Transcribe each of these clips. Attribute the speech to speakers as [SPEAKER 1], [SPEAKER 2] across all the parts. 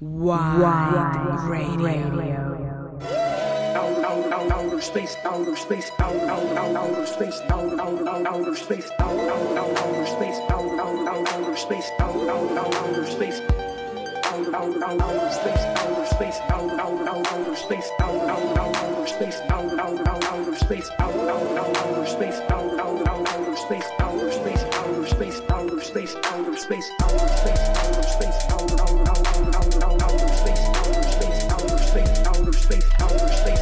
[SPEAKER 1] Wide Radio.
[SPEAKER 2] outer space, outer space, outer outer space, outer outer space, outer outer space, outer outer space, outer outer space. Outer outer outer space, outer space, outer outer outer space, outer outer outer space, outer outer outer space, outer outer outer space, outer outer outer space, outer space, outer space, outer space, outer space, outer space, outer outer outer outer outer outer space, outer space, outer space, outer space, outer space.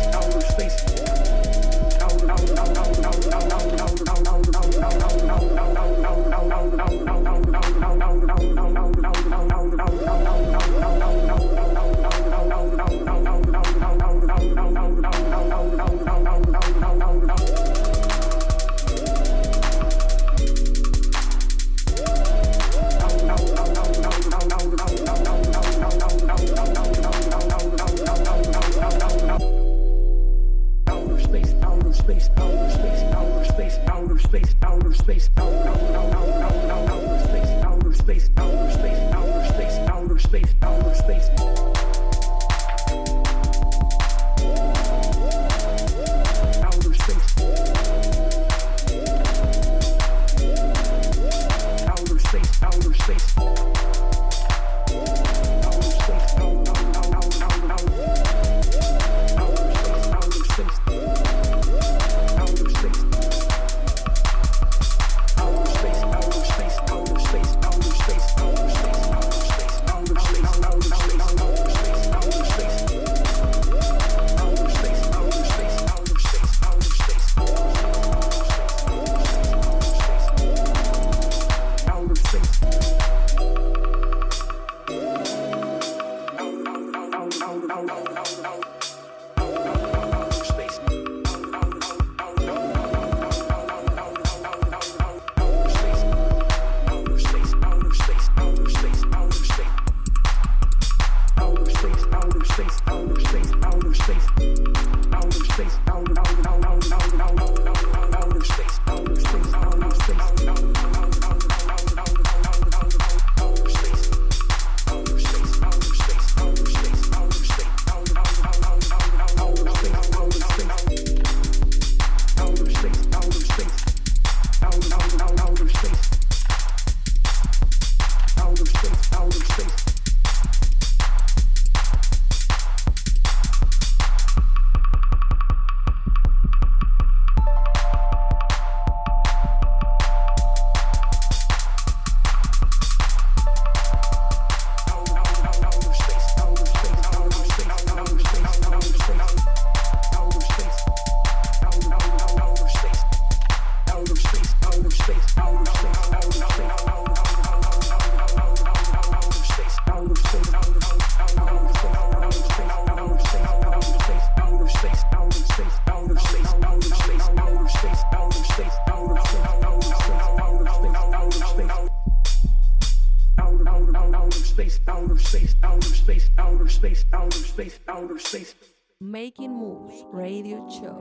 [SPEAKER 2] Space, outer space.
[SPEAKER 1] Making Moves Radio Show.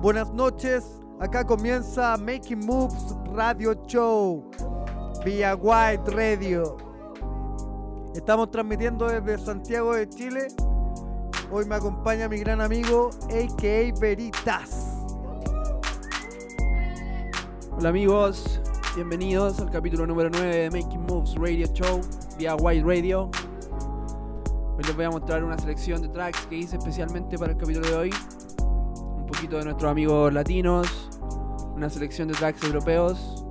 [SPEAKER 3] Buenas noches, acá comienza Making Moves Radio Show vía White Radio. Estamos transmitiendo desde Santiago de Chile. Hoy me acompaña mi gran amigo AKA Veritas.
[SPEAKER 4] Hola amigos, bienvenidos al capítulo número 9 de Making Moves Radio Show vía White Radio. Hoy les voy a mostrar una selección de tracks que hice especialmente para el capítulo de hoy. Un poquito de nuestros amigos latinos, una selección de tracks europeos,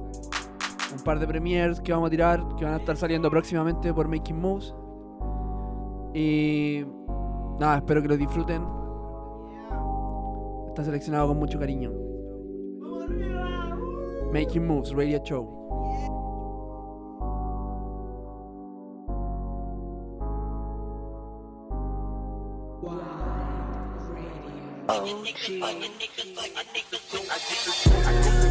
[SPEAKER 4] un par de premiers que vamos a tirar que van a estar saliendo próximamente por Making Moves. Y nada, espero que lo disfruten. Está seleccionado con mucho cariño. Making Moves Radio Show.
[SPEAKER 2] Outer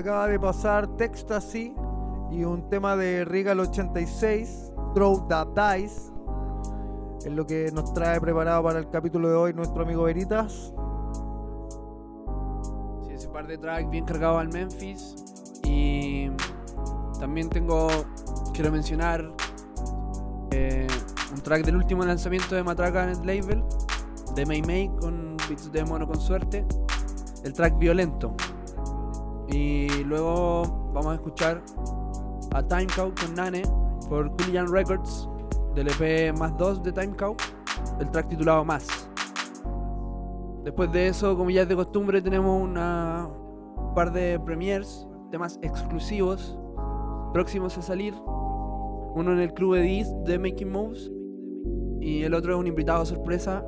[SPEAKER 3] acaba de pasar Textasy y un tema de Regal 86, Throw the Dice. Es lo que nos trae preparado para el capítulo de hoy nuestro amigo Veritas.
[SPEAKER 4] Sí, ese par de tracks bien cargado al Memphis. Y también tengo, quiero mencionar eh, un track del último lanzamiento de Matraca en el label, de May May con beats de mono con suerte, el track Violento. Y luego vamos a escuchar a Time Cow con Nane por Coolian Records del EP más 2 de Time Cow, el track titulado Más. Después de eso, como ya es de costumbre, tenemos una un par de premiers, temas exclusivos, próximos a salir. Uno en el Club Edith de Making Moves y el otro es un invitado sorpresa,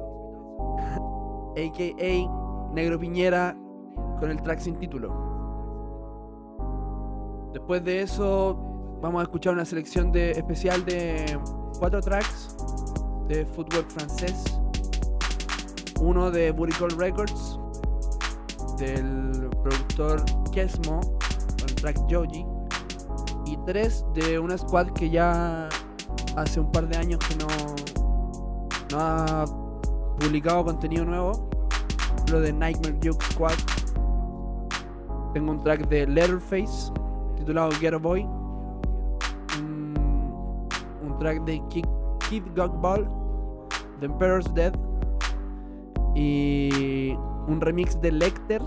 [SPEAKER 4] a.k.a. Negro Piñera, con el track sin título. Después de eso, vamos a escuchar una selección de, especial de cuatro tracks de footwork francés. Uno de Call Records, del productor Kesmo, con track Joji. Y tres de una squad que ya hace un par de años que no, no ha publicado contenido nuevo. Lo de Nightmare Joke Squad. Tengo un track de Letterface titulado Get a Boy. Un, un track de Kid, Kid Ball, The Emperor's Dead. Y un remix de Lecter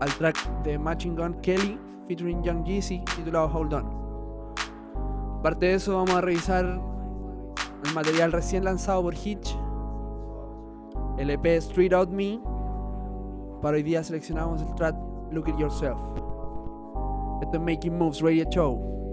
[SPEAKER 4] al track de Matching Gun Kelly featuring Young Jeezy titulado Hold On. Aparte de eso, vamos a revisar el material recién lanzado por Hitch, el EP Street Out Me. Para hoy día seleccionamos el track Look at Yourself. Esto the Making Moves Radio Show.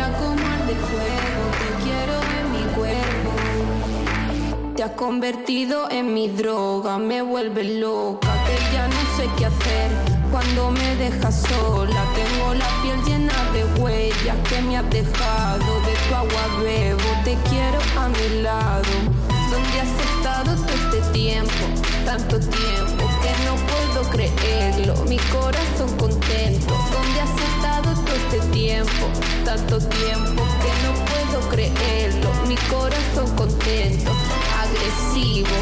[SPEAKER 5] Cómo arde el fuego, te quiero en mi cuerpo. Te has convertido en mi droga, me vuelve loca, que ya no sé qué hacer. Cuando me dejas sola, tengo la piel llena de huellas que me has dejado. De tu agua bebo, te quiero a mi lado. ¿Dónde has estado todo este tiempo? Tanto tiempo que no puedo creerlo. Mi corazón contento. ¿Dónde has estado este tiempo? Tanto tiempo que no puedo creerlo. Mi corazón contento. Agresivo,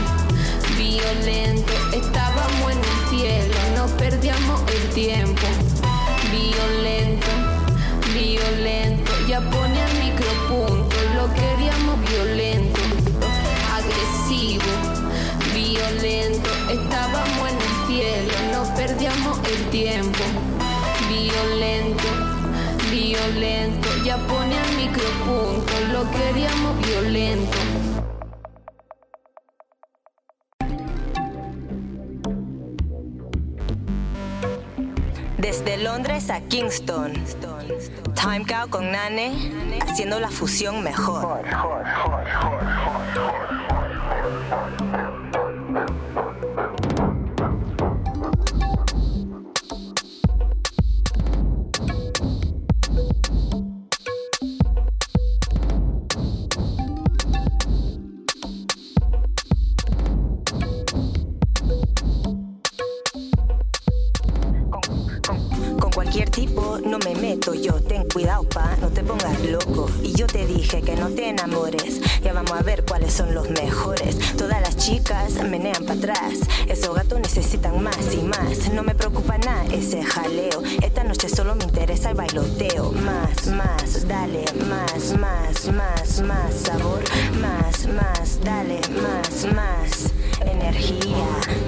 [SPEAKER 5] violento. Estábamos en el cielo, no perdíamos el tiempo. Violento, violento. Ya ponía el micropunto, lo queríamos violento agresivo, violento. Estábamos en el cielo, no perdíamos el tiempo. Violento, violento. Ya ponía el micropunto, lo queríamos violento.
[SPEAKER 6] Desde Londres a Kingston. Time Cow con Nane, haciendo la fusión mejor. Con yo, ten cuidado pa, no te pongas loco. Y yo te dije que no te enamores, ya vamos a ver cuáles son los mejores. Todas las chicas menean para atrás, esos gatos necesitan más y más. No me preocupa nada ese jaleo, esta noche solo me interesa el bailoteo. Más, más, dale, más, más, más, más sabor, más, más, dale, más, más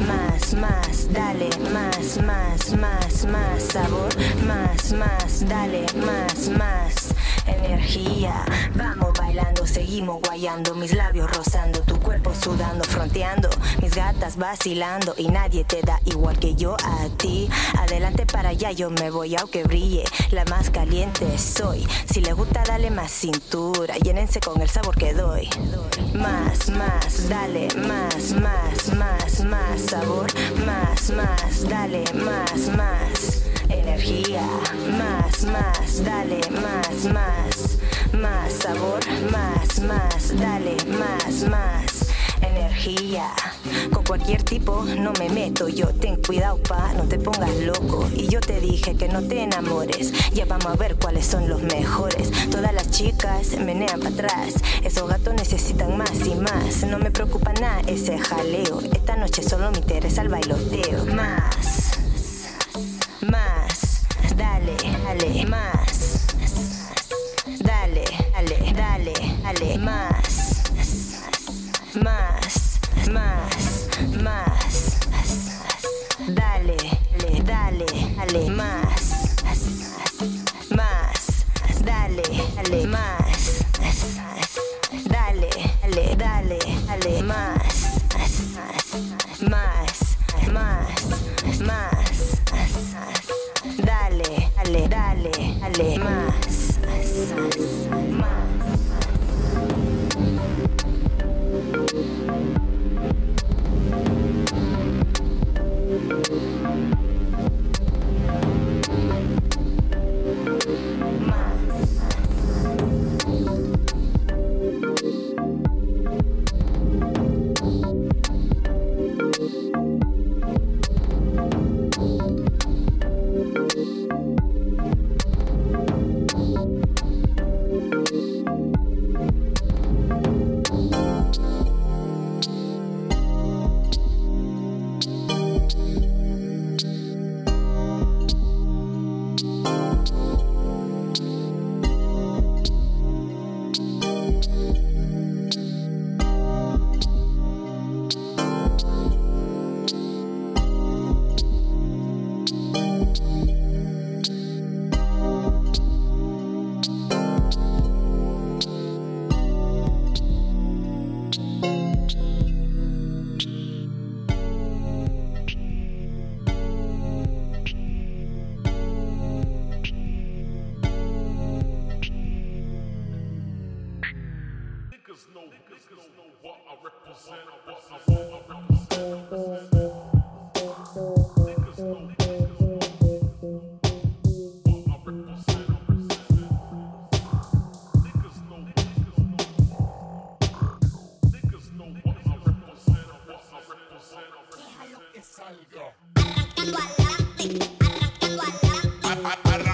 [SPEAKER 6] más, más, dale, más, más, más, más sabor, más, más, dale, más, más energía. Vamos seguimos guayando, mis labios rozando, tu cuerpo sudando, fronteando, mis gatas vacilando y nadie te da igual que yo a ti. Adelante para allá, yo me voy aunque brille, la más caliente soy. Si le gusta, dale más cintura, llénense con el sabor que doy. Más, más, dale, más, más, más, más sabor, más, más, dale, más, más energía, más, más, dale, más, más, más sabor, más, más, dale, más, más energía. Con cualquier tipo no me meto yo, ten cuidado pa, no te pongas loco. Y yo te dije que no te enamores, ya vamos a ver cuáles son los mejores. Todas las chicas menean para atrás, esos gatos necesitan más y más. No me preocupa nada ese jaleo, esta noche solo me interesa el bailoteo. Más, más, dale, dale, más. Dale, dale, dale, dale, más, más, más, más. Dale, dale, dale, dale, más, más. Dale, dale, más.
[SPEAKER 7] Arrancando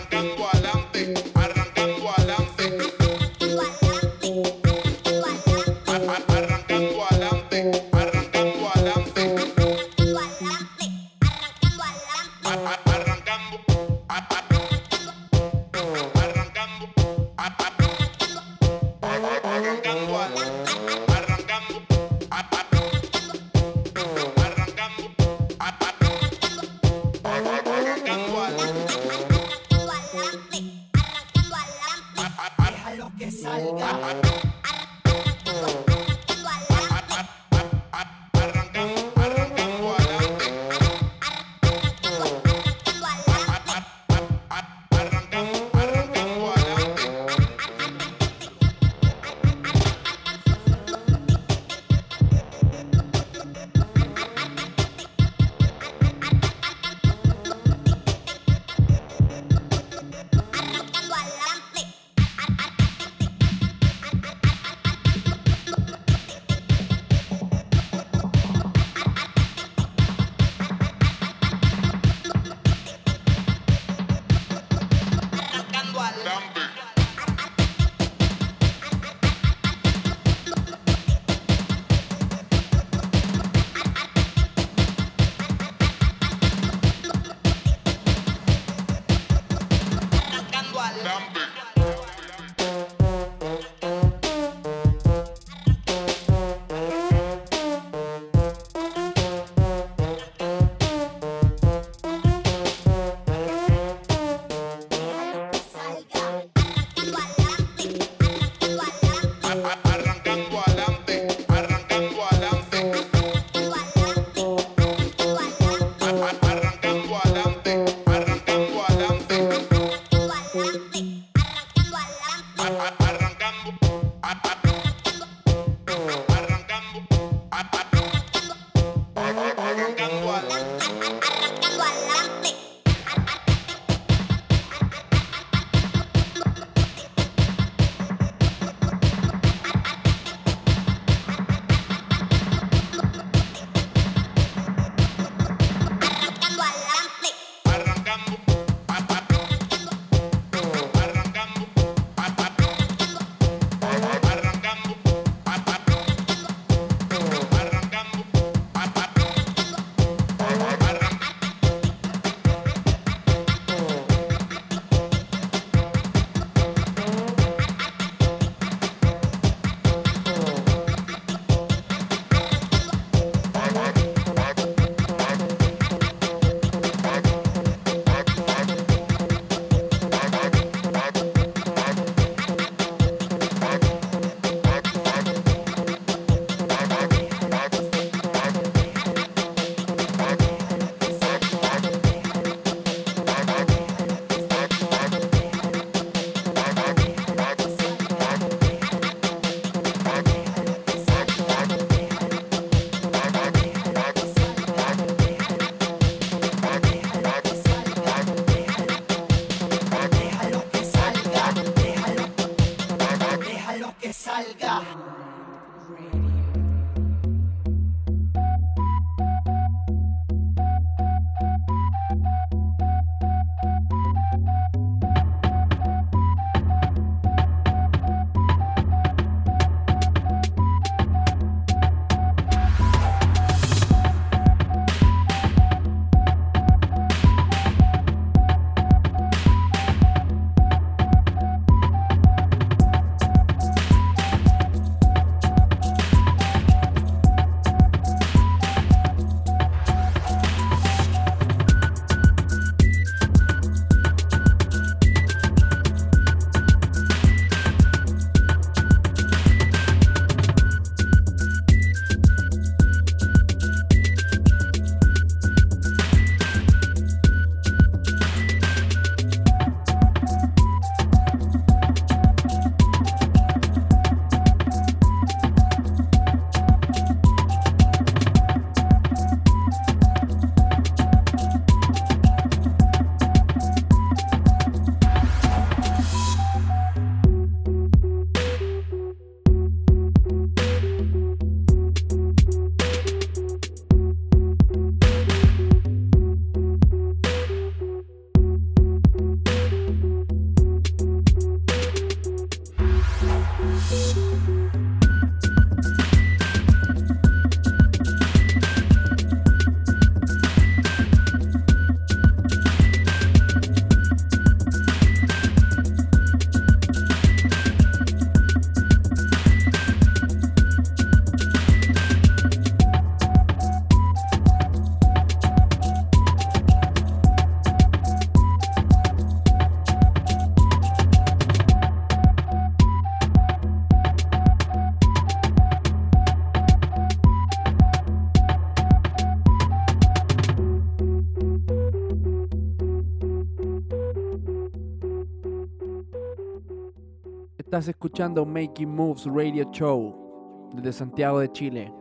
[SPEAKER 8] Estás escuchando Making Moves Radio Show desde Santiago de Chile.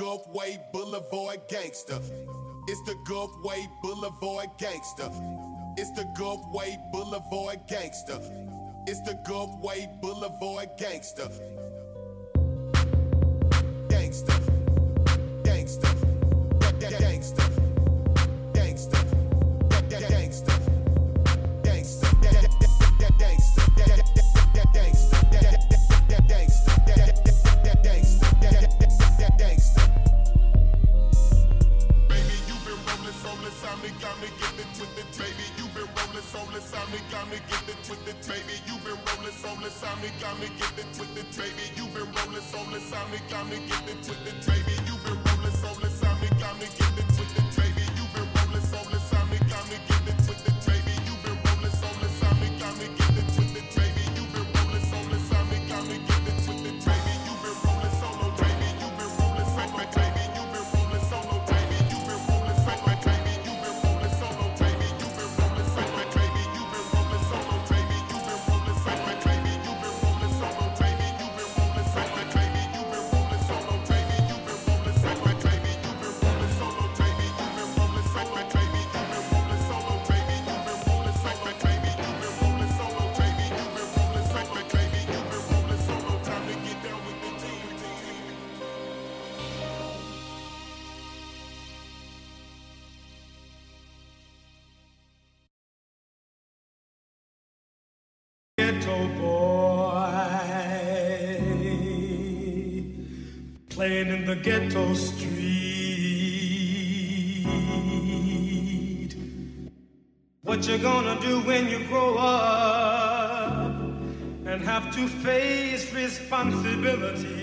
[SPEAKER 9] Gulfway Boulevard gangster. It's the Gulfway Boulevard gangster. It's the Gulfway Boulevard gangster. It's the Gulfway Boulevard gangster. Gangster. Gangster. Gangster. soulless, I'm got me get the with the baby. you've been rolling soulless, I'm the got me get the with the baby. you've been rolling soulless, I'm the got me get the with the baby. you've been rolling
[SPEAKER 10] soulless, I'm the got me get the what you're gonna do when you grow up and have to face responsibility.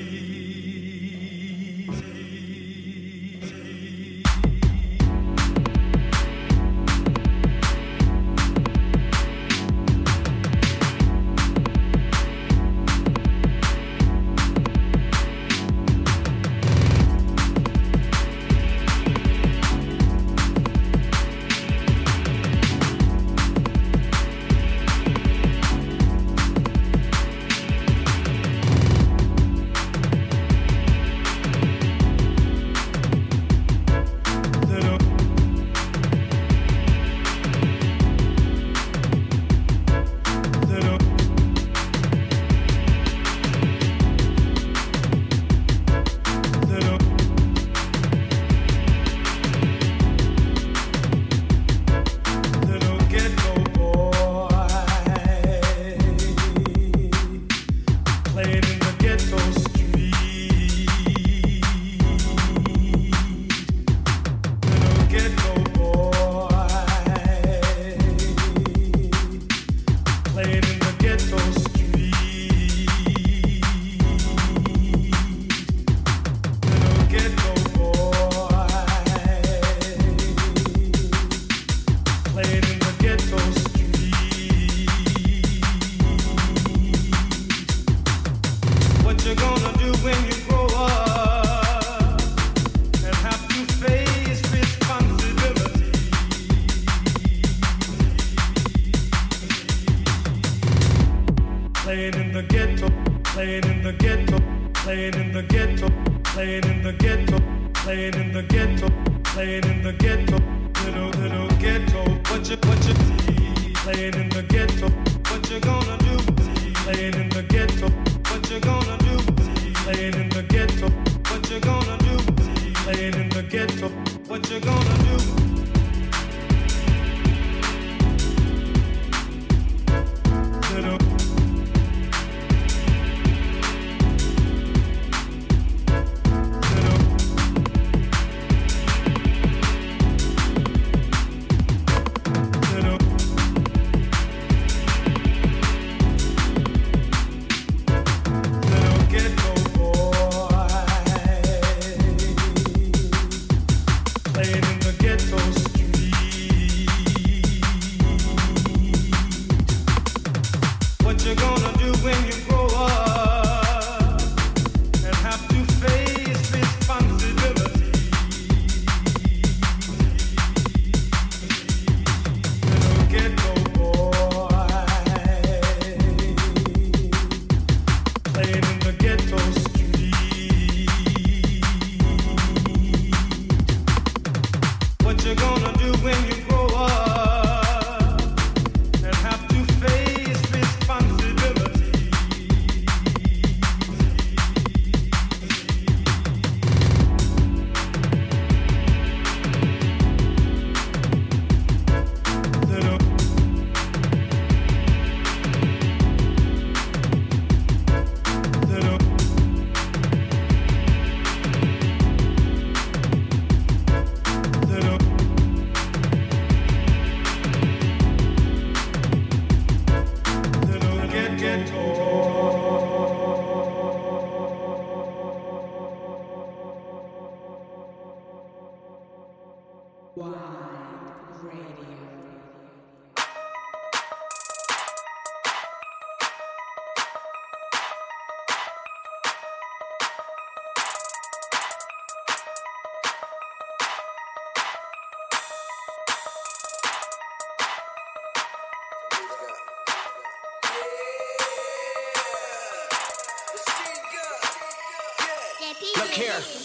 [SPEAKER 3] care.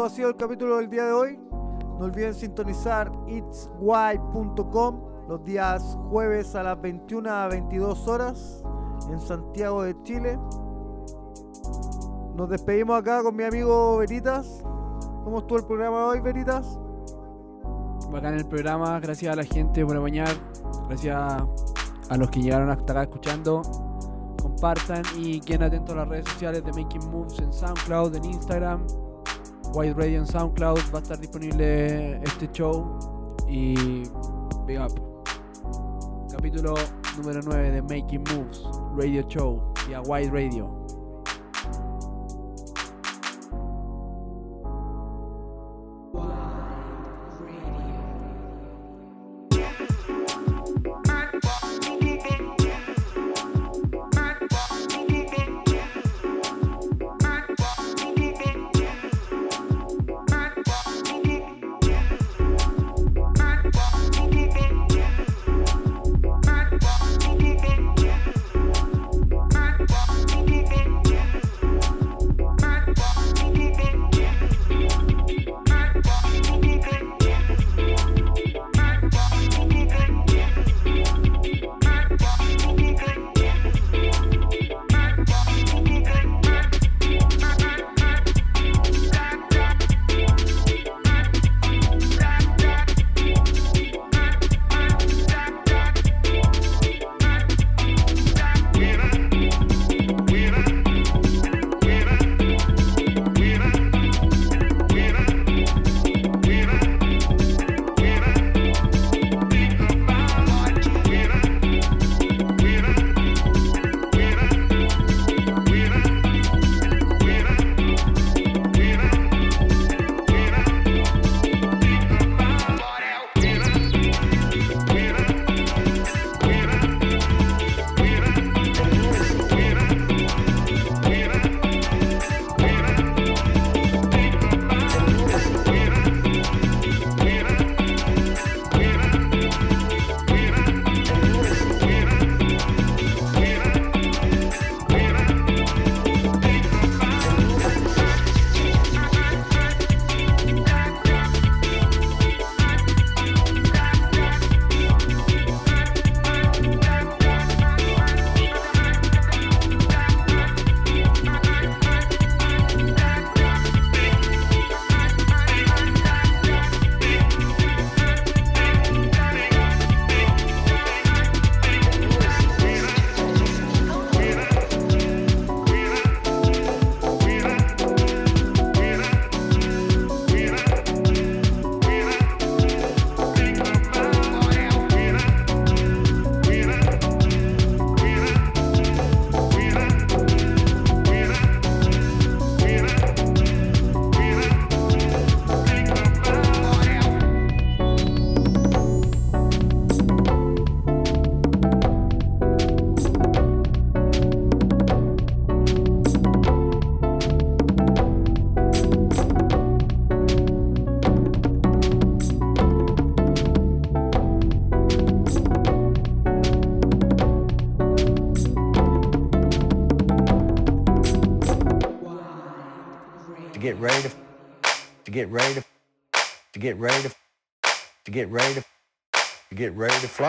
[SPEAKER 3] esto ha sido el capítulo del día de hoy. No olviden sintonizar itswhy.com los días jueves a las 21 a 22 horas en Santiago de Chile. Nos despedimos acá con mi amigo Veritas. ¿Cómo estuvo el programa hoy, Veritas?
[SPEAKER 4] Bacán el programa, gracias a la gente por apoyar, gracias a los que llegaron hasta acá escuchando. Compartan y queden atentos a las redes sociales de Making Moves en SoundCloud, en Instagram, White Radio en SoundCloud va a estar disponible este show y Big Up. Capítulo número 9 de Making Moves Radio Show y a White Radio.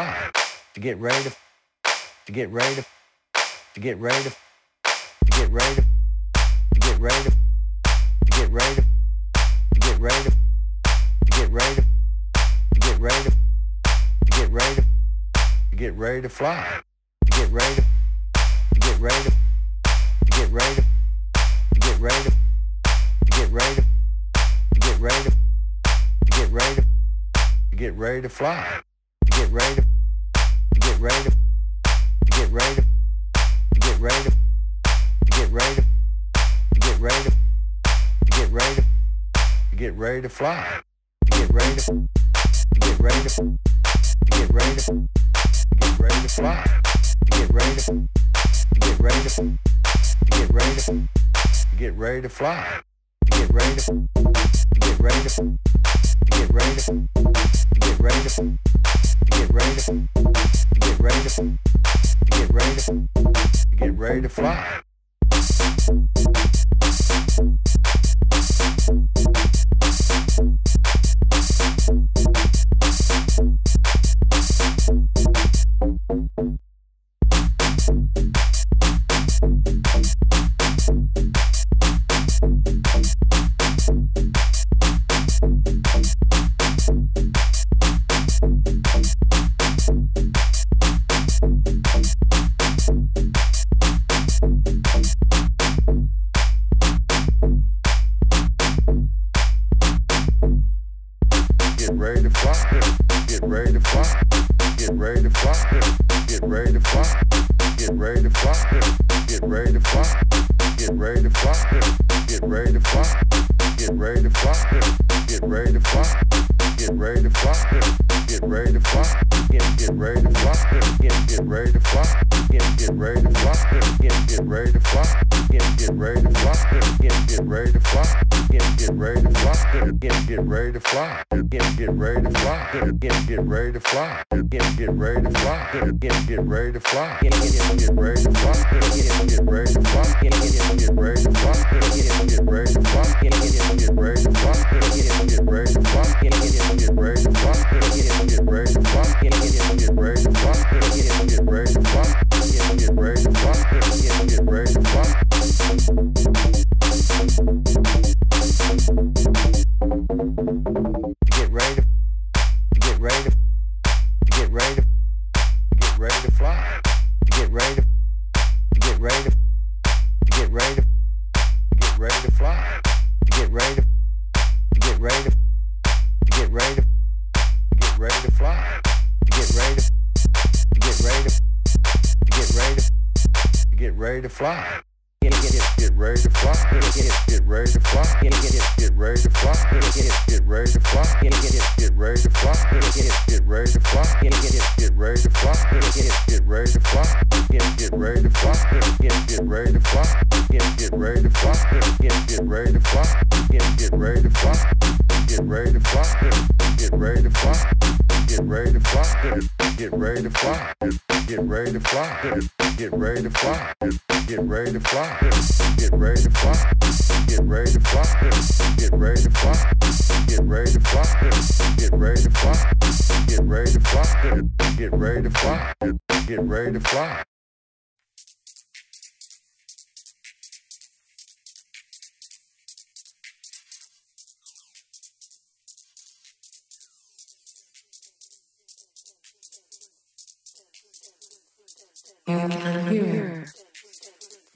[SPEAKER 11] Ready to get ready to to get ready to to get ready to to get ready to to get ready to to get ready to to get ready to to get ready to to get ready to to get ready to to get ready to fly to get ready to to get ready to to get ready to to get ready to to get ready to to get ready to to get ready to to get ready to fly to get ready to ready to to get ready to to get ready to to get ready to to get ready to to get ready to to get ready to fly to get ready to to get ready to to get ready to to get ready to fly to get ready to to get ready to to get ready to to get ready to fly to get ready to to get ready to to get ready to fly fly. Get get it, get ready to fly. Get get get ready to fly. Get get get ready to fly. Get get get ready to fly. Get get get ready to fly. Get get get ready to fly. Get get get ready to fly. Get get get ready to fly. Get get ready to fly. Get get ready to fly. Get get ready to fly. Get get ready to fly. Get get ready to fly. Get ready to fly. Get ready to fly. Get ready to fly. Get ready to fly. Get ready to fly.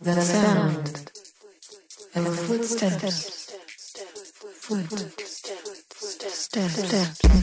[SPEAKER 12] The sound of footsteps. Footsteps.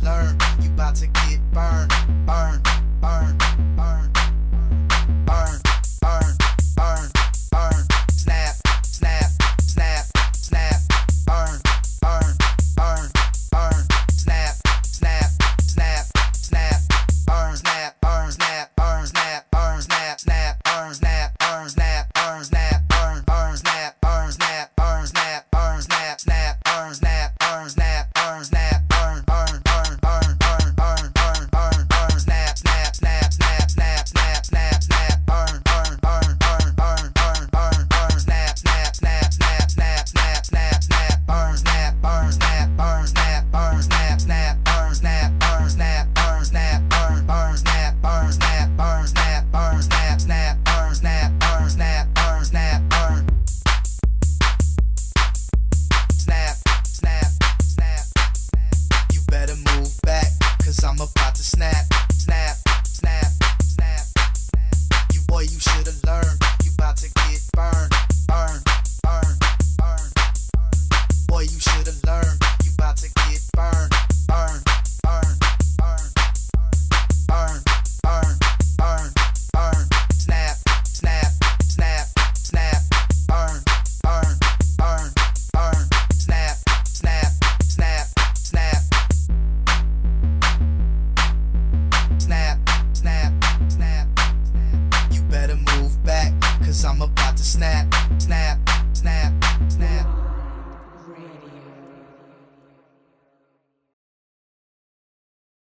[SPEAKER 13] Should've. You about to get burned, burned, burned, burned,